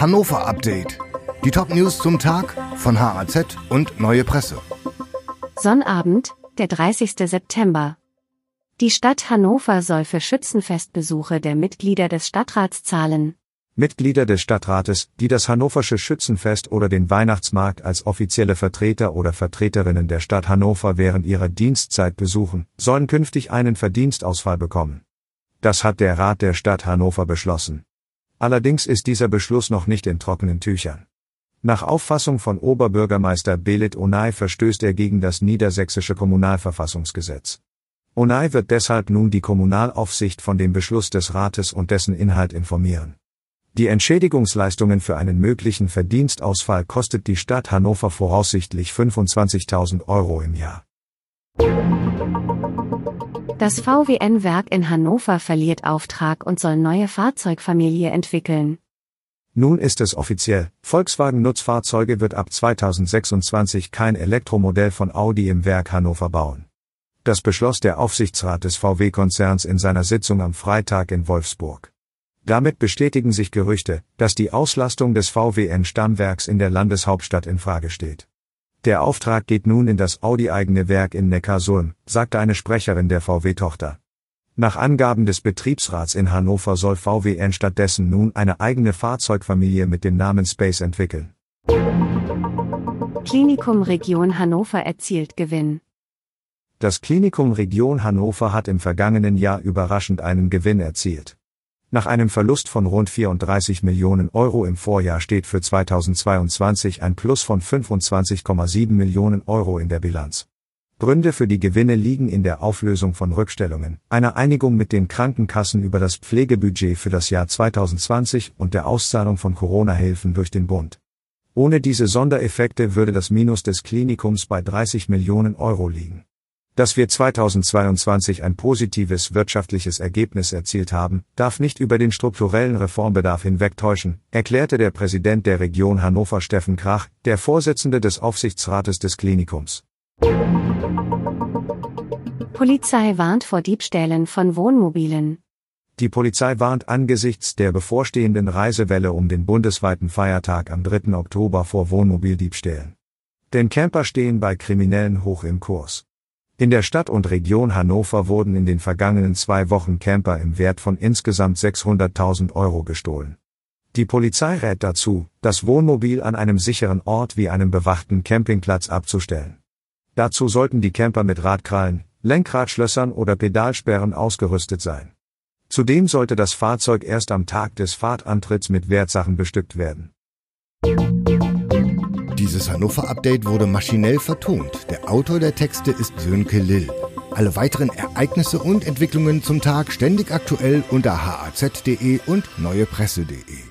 Hannover Update. Die Top-News zum Tag von HAZ und Neue Presse. Sonnabend, der 30. September. Die Stadt Hannover soll für Schützenfestbesuche der Mitglieder des Stadtrats zahlen. Mitglieder des Stadtrates, die das Hannoversche Schützenfest oder den Weihnachtsmarkt als offizielle Vertreter oder Vertreterinnen der Stadt Hannover während ihrer Dienstzeit besuchen, sollen künftig einen Verdienstausfall bekommen. Das hat der Rat der Stadt Hannover beschlossen. Allerdings ist dieser Beschluss noch nicht in trockenen Tüchern. Nach Auffassung von Oberbürgermeister Belit Onay verstößt er gegen das niedersächsische Kommunalverfassungsgesetz. Onay wird deshalb nun die Kommunalaufsicht von dem Beschluss des Rates und dessen Inhalt informieren. Die Entschädigungsleistungen für einen möglichen Verdienstausfall kostet die Stadt Hannover voraussichtlich 25.000 Euro im Jahr. Das VWN-Werk in Hannover verliert Auftrag und soll neue Fahrzeugfamilie entwickeln. Nun ist es offiziell, Volkswagen Nutzfahrzeuge wird ab 2026 kein Elektromodell von Audi im Werk Hannover bauen. Das beschloss der Aufsichtsrat des VW-Konzerns in seiner Sitzung am Freitag in Wolfsburg. Damit bestätigen sich Gerüchte, dass die Auslastung des VWN-Stammwerks in der Landeshauptstadt in Frage steht. Der Auftrag geht nun in das Audi-eigene Werk in Neckarsulm, sagte eine Sprecherin der VW-Tochter. Nach Angaben des Betriebsrats in Hannover soll VWN stattdessen nun eine eigene Fahrzeugfamilie mit dem Namen Space entwickeln. Klinikum Region Hannover erzielt Gewinn. Das Klinikum Region Hannover hat im vergangenen Jahr überraschend einen Gewinn erzielt. Nach einem Verlust von rund 34 Millionen Euro im Vorjahr steht für 2022 ein Plus von 25,7 Millionen Euro in der Bilanz. Gründe für die Gewinne liegen in der Auflösung von Rückstellungen, einer Einigung mit den Krankenkassen über das Pflegebudget für das Jahr 2020 und der Auszahlung von Corona-Hilfen durch den Bund. Ohne diese Sondereffekte würde das Minus des Klinikums bei 30 Millionen Euro liegen. Dass wir 2022 ein positives wirtschaftliches Ergebnis erzielt haben, darf nicht über den strukturellen Reformbedarf hinwegtäuschen, erklärte der Präsident der Region Hannover Steffen Krach, der Vorsitzende des Aufsichtsrates des Klinikums. Polizei warnt vor Diebstählen von Wohnmobilen. Die Polizei warnt angesichts der bevorstehenden Reisewelle um den bundesweiten Feiertag am 3. Oktober vor Wohnmobildiebstählen. Denn Camper stehen bei Kriminellen hoch im Kurs. In der Stadt und Region Hannover wurden in den vergangenen zwei Wochen Camper im Wert von insgesamt 600.000 Euro gestohlen. Die Polizei rät dazu, das Wohnmobil an einem sicheren Ort wie einem bewachten Campingplatz abzustellen. Dazu sollten die Camper mit Radkrallen, Lenkradschlössern oder Pedalsperren ausgerüstet sein. Zudem sollte das Fahrzeug erst am Tag des Fahrtantritts mit Wertsachen bestückt werden. Dieses Hannover-Update wurde maschinell vertont. Der Autor der Texte ist Sönke Lill. Alle weiteren Ereignisse und Entwicklungen zum Tag ständig aktuell unter haz.de und neuepresse.de.